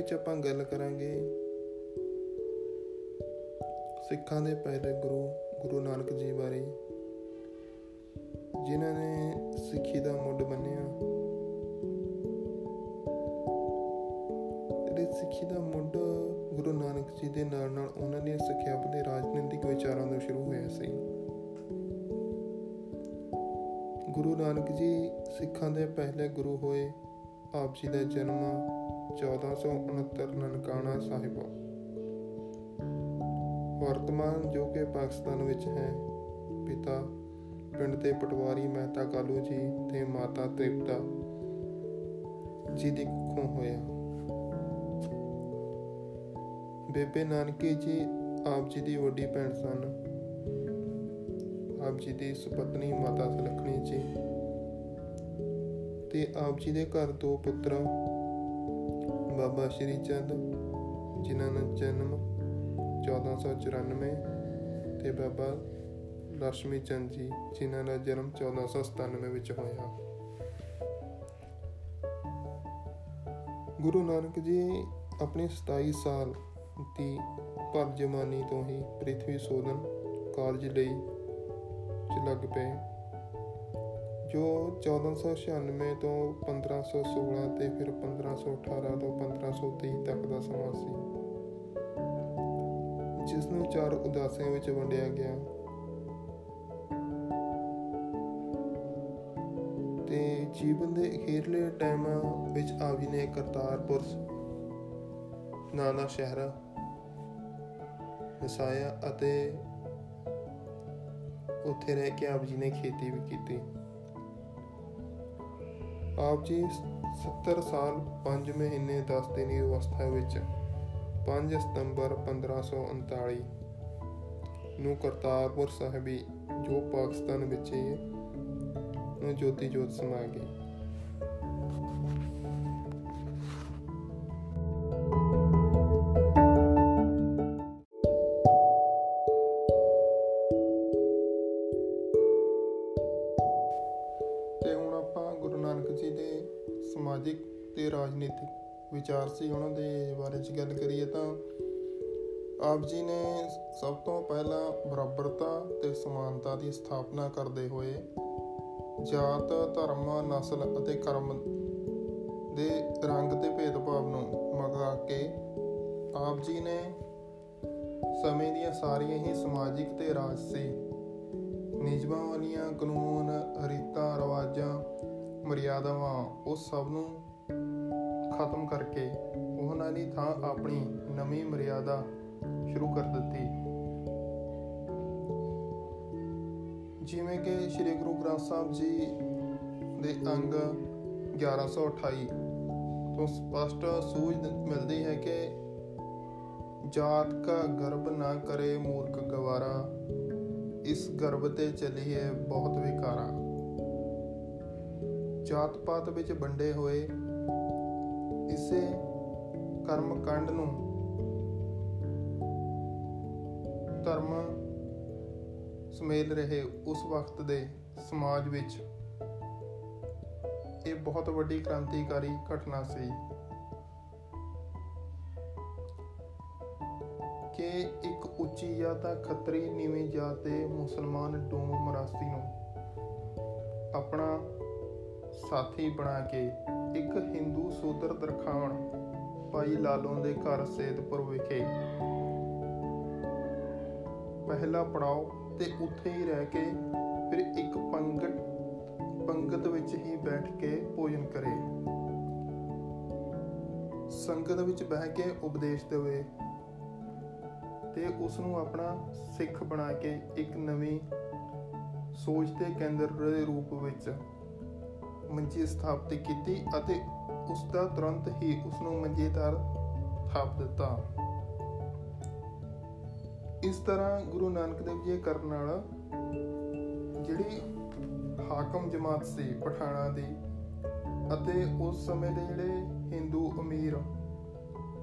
ਵਿੱਚ ਆਪਾਂ ਗੱਲ ਕਰਾਂਗੇ ਸਿੱਖਾਂ ਦੇ ਪਹਿਲੇ ਗੁਰੂ ਗੁਰੂ ਨਾਨਕ ਜੀ ਬਾਰੇ, ਜਿਨ੍ਹਾਂ ਨੇ ਸਿੱਖੀ ਦਾ ਮੁੱਢ ਬੰਨਿਆ ਜਿਹੜੇ ਸਿੱਖੀ ਦਾ ਮੁੱਢ ਗੁਰੂ ਨਾਨਕ ਜੀ ਦੇ ਨਾਲ ਨਾਲ ਉਹਨਾਂ ਦੀਆਂ ਸਿੱਖਿਆ ਦੇ ਰਾਜਨੀਤਿਕ ਵਿਚਾਰਾਂ ਤੋਂ ਸ਼ੁਰੂ ਹੋਇਆ ਸੀ। ਗੁਰੂ ਨਾਨਕ ਜੀ ਸਿੱਖਾਂ ਦੇ ਪਹਿਲੇ ਗੁਰੂ ਹੋਏ, ਆਪ ਜੀ ਦਾ ਜਨਮ 1469 ਨਨਕਾਣਾ ਸਾਹਿਬ। ਵਰਤਮਾਨ ਜੋ ਕਿ ਪਾਕਿਸਤਾਨ ਵਿੱਚ ਹੈ, ਪਿਤਾ ਪਿੰਡ ਦੇ ਪਟਵਾਰੀ ਮਹਿਤਾ ਕਾਲੂ ਜੀ ਤੇ ਮਾਤਾ ਤ੍ਰਿਪਤਾ ਜੀ ਦੀ ਕੁੱਖੋਂ ਹੋਇਆ। ਬੇਬੇ ਨਾਨਕੀ ਜੀ ਆਪ ਜੀ ਦੀ ਵੱਡੀ ਭੈਣ ਸਨ। ਆਪ ਜੀ ਦੀ ਸੁਪਤਨੀ ਮਾਤਾ ਸਲਖਣੀ ਜੀ। ਤੇ ਆਪ ਜੀ ਦੇ ਘਰ ਦੋ ਪੁੱਤਰ ਬਾਬਾ ਸ਼੍ਰੀ ਚੰਦ, ਜਿਨ੍ਹਾਂ ਦਾ ਜਨਮ 1494 ਤੇ ਬਾਬਾ ਲక్ష్ਮੀ ਚੰਦ ਜੀ, ਜਿਨ੍ਹਾਂ ਦਾ ਜਨਮ 1497 ਵਿੱਚ ਹੋਇਆ। ਗੁਰੂ ਨਾਨਕ ਜੀ ਆਪਣੀ 27 ਸਾਲ ਦੀ ਭਰ ਜਮਾਨੀ ਤੋਂ ਹੀ ਪ੍ਰਿਥਵੀ ਸੋਧਨ ਕਾਰਜ ਲਈ ਚ ਲੱਗ ਪਏ। ਜੋ 1496 ਤੋਂ 1516 ਤੇ ਫਿਰ 1518 ਤੋਂ 1523 ਤੱਕ ਦਾ ਸਮਾਂ ਸੀ। ਜਿਸ ਨੂੰ ਚਾਰ ਉਦਾਸੀਆਂ ਵਿੱਚ ਵੰਡਿਆ ਗਿਆ। ਤੇ ਜੀਵਨ ਦੇ ਅਖੀਰਲੇ ਟਾਈਮਾਂ ਵਿੱਚ ਆਪ ਜੀ ਨੇ ਕਰਤਾਰਪੁਰ ਨਾਂ ਦਾ ਸ਼ਹਿਰ ਵਸਾਇਆ ਅਤੇ ਉੱਥੇ ਰਹਿ ਕੇ ਆਪ ਜੀ ਨੇ ਖੇਤੀ ਵੀ ਕੀਤੀ। ਆਪ ਜੀ 70 ਸਾਲ 5 ਮਹੀਨੇ 10 ਦਿਨ ਦੀ ਅਵਸਥਾ ਵਿੱਚ 5 ਸਤੰਬਰ 1539 ਨੂੰ ਕਰਤਾਰਪੁਰ ਸਾਹਿਬੀ, ਜੋ ਪਾਕਿਸਤਾਨ ਵਿੱਚ ਹੀ ਨੂੰ ਜੋਤੀ ਜੋਤ ਸਮਾ ਗਈ। ਹੁਣ ਆਪਾਂ ਗੁਰੂ ਨਾਨਕ ਜੀ ਦੇ ਸਮਾਜਿਕ ਤੇ ਰਾਜਨੀਤਿਕ ਵਿਚਾਰ ਸੀ, ਉਹਨਾਂ ਦੇ ਬਾਰੇ ਚ ਗੱਲ ਕਰੀਏ ਤਾਂ ਆਪ ਜੀ ਨੇ ਸਭ ਤੋਂ ਪਹਿਲਾਂ ਬਰਾਬਰਤਾ ਤੇ ਸਮਾਨਤਾ ਦੀ ਸਥਾਪਨਾ ਕਰਦੇ ਹੋਏ ਜਾਤ, ਧਰਮ, ਨਸਲ ਅਤੇ ਕਰਮ ਦੇ ਰੰਗ ਤੇ ਭੇਦਭਾਵ ਨੂੰ ਮਗਾ ਕੇ ਆਪ ਜੀ ਨੇ ਸਮੇਂ ਦੀਆਂ ਸਾਰੀਆਂ ਹੀ ਸਮਾਜਿਕ ਤੇ ਰਾਜਸੀ ਨਿਯਮਾਂ ਵਾਲੀਆਂ ਕਾਨੂੰਨ, ਰੀਤਾਂ, ਰਿਵਾਜਾਂ, ਮਰਿਆਦਾਵਾਂ, ਉਹ ਸਭ ਨੂੰ ਖਤਮ ਕਰਕੇ ਉਹਨਾਂ ਦੀ ਥਾਂ ਆਪਣੀ ਨਵੀਂ ਮਰਿਆਦਾ ਸ਼ੁਰੂ ਕਰ ਦਿੱਤੀ। ਜਿਵੇਂ ਕਿ ਸ੍ਰੀ ਗੁਰੂ ਗ੍ਰੰਥ ਸਾਹਿਬ ਜੀ ਦੇ ਅੰਗ 1128 ਤੋਂ ਸਪਸ਼ਟ ਸੂਝ ਮਿਲਦੀ ਹੈ ਕਿ ਜਾਤ ਕਾ ਗਰਭ ਨਾ ਕਰੇ, ਮੂਰਖ ਗਵਾਰਾ ਇਸ ਗਰਭ ਤੇ ਚਲੀਏ ਬਹੁਤ ਵਿਕਾਰਾ। ਜਾਤ ਪਾਤ ਵਿੱਚ ਵੰਡੇ ਹੋਏ ਇਸੇ ਕਰਮ ਕੰਡ ਨੂੰ ਧਰਮ ਸਮੇਲ ਰਹੇ ਉਸ ਵਕਤ ਦੇ ਸਮਾਜ ਵਿੱਚ ਇਹ ਬਹੁਤ ਵੱਡੀ ਕ੍ਰਾਂਤੀਕਾਰੀ ਘਟਨਾ ਸੀ। ਕਿ ਇੱਕ ਉੱਚੀ ਜਾਤ ਦਾ ਖੱਤਰੀ ਨੀਵੀਂ ਜਾਤ ਦੇ ਮੁਸਲਮਾਨ ਡੋਮ ਮਰਾਸੀ ਨੂੰ ਆਪਣਾ ਸਾਥੀ ਬਣਾ ਕੇ ਇੱਕ ਹਿੰਦੂ ਸੂਦਰ ਦਰਖਾਵਣ ਭਾਈ ਲਾਲੋਂ ਦੇ ਘਰ ਸੇਦਪੁਰ ਵਿਖੇ। ਪਹਿਲਾ ਪੜਾਓ ਤੇ ਉੱਥੇ ਹੀ ਰਹਿ ਕੇ ਫਿਰ ਇੱਕ ਪੰਗਤ ਪੰਗਤ ਵਿੱਚ ਹੀ ਬੈਠ ਕੇ ਭੋਜਨ ਕਰੇ। ਸੰਗਤ ਵਿੱਚ ਬਹਿ ਕੇ ਉਪਦੇਸ਼ ਦੇਵੇ। ਤੇ ਉਸ ਨੂੰ ਆਪਣਾ ਸਿੱਖ ਬਣਾ ਕੇ ਇੱਕ ਨਵੀਂ ਸੋਚ ਦੇ ਕੇਂਦਰ ਦੇ ਰੂਪ ਵਿੱਚ ਮੰਜੀ ਸਥਾਪਿਤ ਕੀਤੀ ਅਤੇ ਉਸ ਦਾ ਤੁਰੰਤ ਹੀ ਉਸ ਨੂੰ ਮੰਜੇਦਾਰ ਥਾਪ ਦਿੱਤਾ। ਇਸ ਤਰ੍ਹਾਂ ਗੁਰੂ ਨਾਨਕ ਦੇਵ ਜੀ ਕਰਨ ਨਾਲ ਜਿਹੜੀ ਹਾਕਮ ਜਮਾਤ ਸੀ ਪਠਾਣਾ ਦੀ ਅਤੇ ਉਸ ਸਮੇਂ ਦੇ ਜਿਹੜੇ ਹਿੰਦੂ ਅਮੀਰ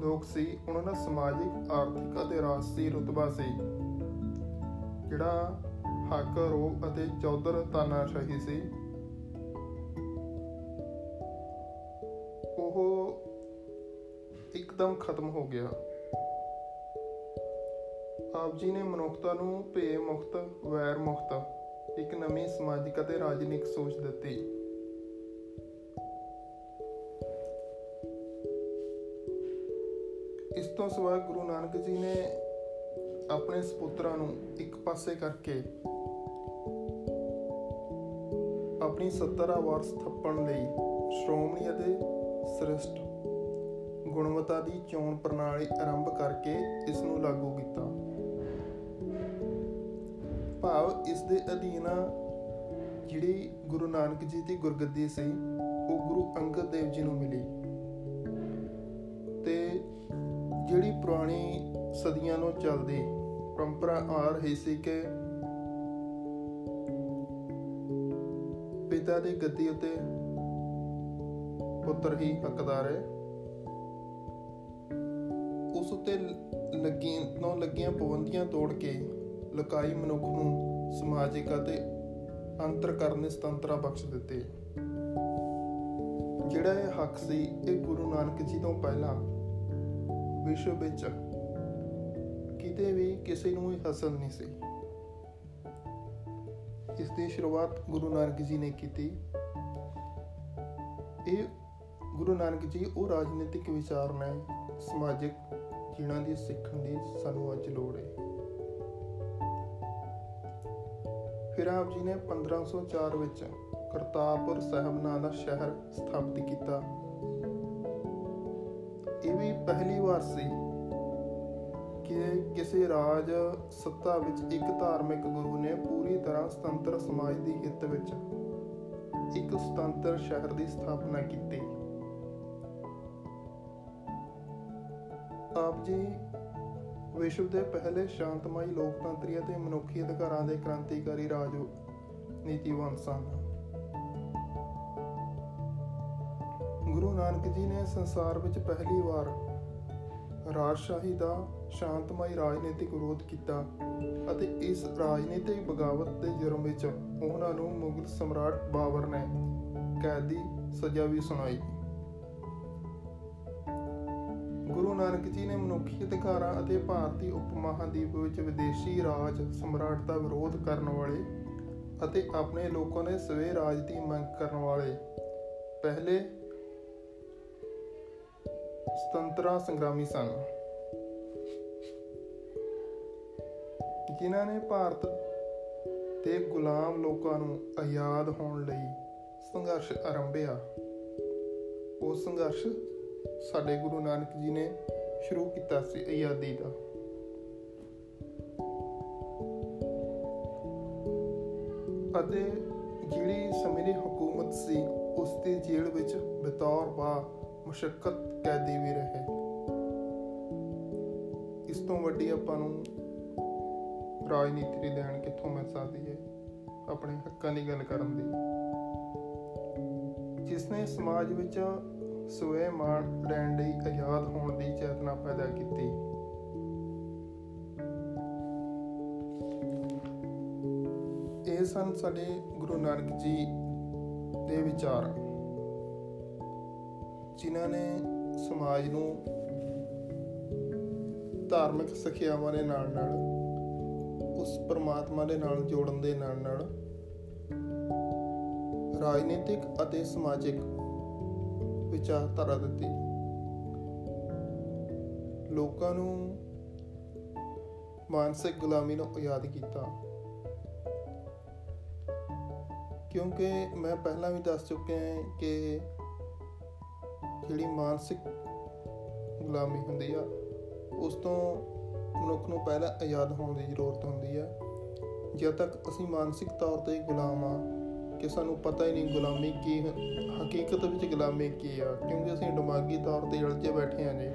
ਲੋਕ ਸੀ, ਉਹਨਾਂ ਦਾ ਸਮਾਜਿਕ, ਆਰਥਿਕ ਅਤੇ ਰਾਜਸੀ ਰੁਤਬਾ ਸੀ। ਜਿਹੜਾ ਹੱਕ ਰੋਹ ਅਤੇ ਚੌਧਰ ਤਾਨਾਸ਼ਾਹੀ ਸੀ, ਉਹ ਇੱਕਦਮ ਖਤਮ ਹੋ ਗਿਆ। ਆਪ ਜੀ ਨੇ ਮਨੁੱਖਤਾ ਨੂੰ ਭੇ ਮੁਕਤ, ਵੈਰ ਮੁਕਤ, ਇੱਕ ਨਵੀਂ ਸਮਾਜਿਕ ਅਤੇ ਰਾਜਨੀਤਿਕ ਸੋਚ ਦਿੱਤੀ। ਤੋਂ ਸਿਵਾ ਗੁਰੂ ਨਾਨਕ ਜੀ ਨੇ ਆਪਣੇ ਸੁਪੁੱਤਰਾਂ ਨੂੰ ਇੱਕ ਪਾਸੇ ਕਰਕੇ ਆਪਣੀ ਸੱਤਰਾ ਵਾਰਸ ਥੱਪਣ ਲਈ ਸ਼੍ਰੋਮਣੀ ਅਤੇ ਸ੍ਰਿਸ਼ਟ ਗੁਣਵੱਤਾ ਦੀ ਚੋਣ ਪ੍ਰਣਾਲੀ ਆਰੰਭ ਕਰਕੇ ਇਸ ਨੂੰ ਲਾਗੂ ਕੀਤਾ। ਭਾਵ ਇਸ ਦੇ ਅਧੀਨ ਜਿਹੜੀ ਗੁਰੂ ਨਾਨਕ ਜੀ ਦੀ ਗੁਰਗੱਦੀ ਸੀ, ਉਹ ਗੁਰੂ ਅੰਗਦ ਦੇਵ ਜੀ ਨੂੰ ਮਿਲੀ। ਜਿਹੜੀ ਪੁਰਾਣੀ ਸਦੀਆਂ ਤੋਂ ਚੱਲਦੀ ਪਰੰਪਰਾ ਆ ਰਹੀ ਸੀ ਕਿ ਪਿਤਾ ਦੀ ਗੱਦੀ ਉਤੇ ਪੁੱਤਰ ਹੀ ਹੱਕਦਾਰ ਹੈ। ਉਸ ਉਤੇ ਲੱਗੀਆਂ, ਨੌ ਲੱਗੀਆਂ ਪਾਬੰਦੀਆਂ ਤੋੜ ਕੇ ਲਕਾਈ ਮਨੁੱਖ ਨੂੰ ਸਮਾਜਿਕ ਅਤੇ ਅੰਤਰ ਕਰਨੇ ਸੁਤੰਤਰਾ ਬਖਸ਼ ਦਿੱਤੇ। ਜਿਹੜਾ ਇਹ ਹੱਕ ਸੀ, ਇਹ ਗੁਰੂ ਨਾਨਕ ਜੀ ਤੋਂ ਪਹਿਲਾਂ ਵਿਸ਼ਵ ਵਿੱਚ ਕਿਤੇ ਵੀ ਕਿਸੇ ਨੂੰ ਇਹ ਹਾਸਲ ਨਹੀਂ ਸੀ। ਇਸ ਦੀ ਸ਼ੁਰੂਆਤ ਗੁਰੂ ਨਾਨਕ ਜੀ ਨੇ ਕੀਤੀ। ਇਹ ਗੁਰੂ ਨਾਨਕ ਜੀ ਉਹ ਰਾਜਨੀਤਿਕ ਵਿਚਾਰ ਨੇ, ਸਮਾਜਿਕ, ਜਿਨ੍ਹਾਂ ਦੀ ਸਿੱਖਣ ਦੀ ਸਾਨੂੰ ਅੱਜ ਲੋੜ ਹੈ। ਫਿਰ ਆਪ ਜੀ ਨੇ 1504 ਵਿੱਚ ਕਰਤਾਰਪੁਰ ਸਾਹਿਬ ਨਾਂ ਦਾ ਸ਼ਹਿਰ ਸਥਾਪਿਤ ਕੀਤਾ। ਇਹ ਵੀ ਪਹਿਲੀ ਵਾਰ ਸੀ ਕਿ ਕਿਸੇ ਰਾਜ ਸੱਤਾ ਵਿੱਚ ਇੱਕ ਧਾਰਮਿਕ ਗੁਰੂ ਨੇ ਪੂਰੀ ਤਰ੍ਹਾਂ ਸੁਤੰਤਰ ਸਮਾਜ ਦੀ ਹਿੱਤ ਵਿੱਚ ਇੱਕ ਸੁਤੰਤਰ ਸ਼ਹਿਰ ਦੀ ਸਥਾਪਨਾ ਕੀਤੀ। ਆਪ ਜੀ ਵਿਸ਼ਵ ਦੇ ਪਹਿਲੇ ਸ਼ਾਂਤਮਈ ਲੋਕਤੰਤਰੀ ਅਤੇ ਮਨੁੱਖੀ ਅਧਿਕਾਰਾਂ ਦੇ ਕ੍ਰਾਂਤੀਕਾਰੀ ਰਾਜ ਨੀਤੀਵਾਨ ਸਨ। ਗੁਰੂ ਨਾਨਕ ਜੀ ਨੇ ਸੰਸਾਰ ਵਿੱਚ ਪਹਿਲੀ ਵਾਰ ਰਾਜਸ਼ਾਹੀ ਦਾ ਸ਼ਾਂਤਮਈ ਰਾਜਨੀਤਿਕ ਵਿਰੋਧ ਕੀਤਾ ਅਤੇ ਇਸ ਰਾਜਨੀਤਿਕ ਬਗਾਵਤ ਦੇ ਜੁਰਮ ਵਿੱਚ ਉਹਨਾਂ ਨੂੰ ਮੁਗਲ ਸਮਰਾਟ ਬਾਬਰ ਨੇ ਕੈਦ ਦੀ ਸਜ਼ਾ ਵੀ ਸੁਣਾਈ। ਗੁਰੂ ਨਾਨਕ ਜੀ ਨੇ ਮਨੁੱਖੀ ਅਧਿਕਾਰਾਂ ਅਤੇ ਭਾਰਤੀ ਉਪ ਮਹਾਦੀਪ ਵਿੱਚ ਵਿਦੇਸ਼ੀ ਰਾਜ ਸਮਰਾਟ ਦਾ ਵਿਰੋਧ ਕਰਨ ਵਾਲੇ ਅਤੇ ਆਪਣੇ ਲੋਕਾਂ ਦੇ ਸਵੇ ਰਾਜ ਦੀ ਮੰਗ ਕਰਨ ਵਾਲੇ ਪਹਿਲੇ ਸੁਤੰਤਰਾ ਸੰਗਰਾਮੀ ਸਨ। ਜਿਨ੍ਹਾਂ ਨੇ ਭਾਰਤ ਦੇ ਗੁਲਾਮ ਲੋਕਾਂ ਨੂੰ ਆਜ਼ਾਦ ਹੋਣ ਲਈ ਸੰਘਰਸ਼ ਆਰੰਭਿਆ, ਉਹ ਸੰਘਰਸ਼ ਸਾਡੇ ਗੁਰੂ ਨਾਨਕ ਜੀ ਨੇ ਸ਼ੁਰੂ ਕੀਤਾ ਸੀ ਆਜ਼ਾਦੀ ਦਾ। ਅਤੇ ਜਿਹੜੀ ਸਮੇਂ ਦੀ ਹਕੂਮਤ ਸੀ, ਉਸ ਦੀ ਜੇਲ੍ਹ ਵਿੱਚ ਬਤੌਰ ਬਾ ਮੁਸ਼ਕਲ ਕੈਦੀ ਵੀ ਰਹੇ। ਇਸ ਤੋਂ ਵੱਡੀ ਆਪਾਂ ਨੂੰ ਰਾਜਨੀਤੀ ਦੀ ਦੇਣ ਕਿੱਥੋਂ ਮਿਲ ਸਕਦੀ ਹੈ? ਆਪਣੇ ਹੱਕਾਂ ਦੀ ਗੱਲ ਕਰਨ ਦੀ। ਜਿਸ ਨੇ ਸਮਾਜ ਵਿੱਚ ਸਵੈ ਮਾਣ ਲੈਣ ਲਈ ਆਜ਼ਾਦ ਹੋਣ ਦੀ ਚੇਤਨਾ ਪੈਦਾ ਕੀਤੀ। ਇਹ ਸਨ ਸਾਡੇ ਗੁਰੂ ਨਾਨਕ ਜੀ ਦੇ ਵਿਚਾਰ। ਜਿਨ੍ਹਾਂ ਨੇ ਸਮਾਜ ਨੂੰ ਧਾਰਮਿਕ ਸਿੱਖਿਆਵਾਂ ਦੇ ਨਾਲ ਨਾਲ ਉਸ ਪਰਮਾਤਮਾ ਦੇ ਨਾਲ ਜੋੜਨ ਦੇ ਨਾਲ ਨਾਲ ਰਾਜਨੀਤਿਕ ਅਤੇ ਸਮਾਜਿਕ ਵਿਚਾਰਧਾਰਾ ਦਿੱਤੀ। ਲੋਕਾਂ ਨੂੰ ਮਾਨਸਿਕ ਗੁਲਾਮੀ ਨੂੰ ਆਜ਼ਾਦ ਕੀਤਾ। ਕਿਉਂਕਿ ਮੈਂ ਪਹਿਲਾਂ ਵੀ ਦੱਸ ਚੁੱਕਿਆ ਹਾਂ ਕਿ ਜਿਹੜੀ ਮਾਨਸਿਕ ਗੁਲਾਮੀ ਹੁੰਦੀ ਆ, ਉਸ ਤੋਂ ਮਨੁੱਖ ਨੂੰ ਪਹਿਲਾਂ ਆਜ਼ਾਦ ਹੋਣ ਦੀ ਜ਼ਰੂਰਤ ਹੁੰਦੀ ਆ। ਜਦ ਤੱਕ ਅਸੀਂ ਮਾਨਸਿਕ ਤੌਰ ਤੇ ਗੁਲਾਮ ਆ, ਕਿ ਸਾਨੂੰ ਪਤਾ ਹੀ ਨਹੀਂ ਗੁਲਾਮੀ ਕੀ ਹਕੀਕਤ ਵਿੱਚ ਗੁਲਾਮੀ ਕੀ ਆ, ਕਿਉਂਕਿ ਅਸੀਂ ਦਿਮਾਗੀ ਤੌਰ ਤੇ ਉਲਝੇ ਬੈਠੇ ਆ ਜੀ।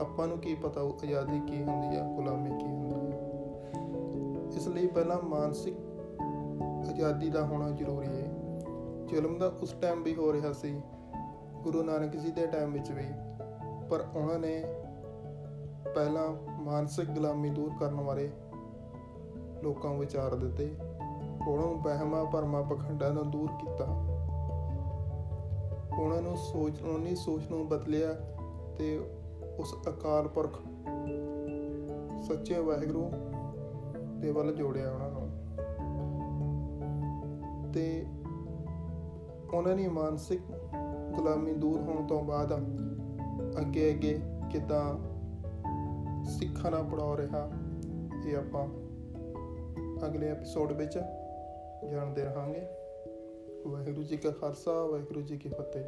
ਆਪਾਂ ਨੂੰ ਕੀ ਪਤਾ ਉਹ ਆਜ਼ਾਦੀ ਕੀ ਹੁੰਦੀ ਆ, ਗੁਲਾਮੀ ਕੀ ਹੁੰਦੀ ਆ। ਇਸ ਲਈ ਪਹਿਲਾਂ ਮਾਨਸਿਕ ਆਜ਼ਾਦੀ ਦਾ ਹੋਣਾ ਜ਼ਰੂਰੀ ਹੈ ਜ਼ੁਲਮ ਦਾ ਉਸ ਟਾਈਮ ਵੀ ਹੋ ਰਿਹਾ ਸੀ ਗੁਰੂ ਨਾਨਕ ਜੀ ਦੇ ਟਾਈਮ ਵਿੱਚ ਵੀ, ਪਰ ਉਹਨਾਂ ਨੇ ਪਹਿਲਾਂ ਮਾਨਸਿਕ ਗੁਲਾਮੀ ਦੂਰ ਕਰਨ ਬਾਰੇ ਲੋਕਾਂ ਨੂੰ ਵਿਚਾਰ ਦਿੱਤੇ। ਉਹਨਾਂ ਨੂੰ ਬਹਿਮਾ ਭਰਮਾ ਪਖੰਡਾਂ ਤੋਂ ਦੂਰ ਕੀਤਾ। ਉਹਨਾਂ ਨੂੰ ਸੋਚ, ਉਹਨਾਂ ਦੀ ਸੋਚ ਨੂੰ ਬਦਲਿਆ ਤੇ ਉਸ ਅਕਾਲ ਪੁਰਖ ਸੱਚੇ ਵਾਹਿਗੁਰੂ ਦੇ ਵੱਲ ਜੋੜਿਆ ਉਹਨਾਂ ਨੂੰ। ਤੇ ਉਹਨਾਂ ਦੀ ਮਾਨਸਿਕ ਗੁਲਾਮੀ ਦੂਰ ਹੋਣ ਤੋਂ ਬਾਅਦ ਅੱਗੇ ਅੱਗੇ ਕਿਦਾਂ ਸਿੱਖਾਂ ਨਾਲ ਪੜਾ ਰਿਹਾ, ਇਹ ਆਪਾਂ ਅਗਲੇ ਐਪੀਸੋਡ ਵਿੱਚ ਜਾਣਦੇ ਰਹਾਂਗੇ। ਵਾਹਿਗੁਰੂ ਜੀ ਕਾ ਖਾਲਸਾ, ਵਾਹਿਗੁਰੂ ਜੀ ਕੀ ਫਤਿਹ।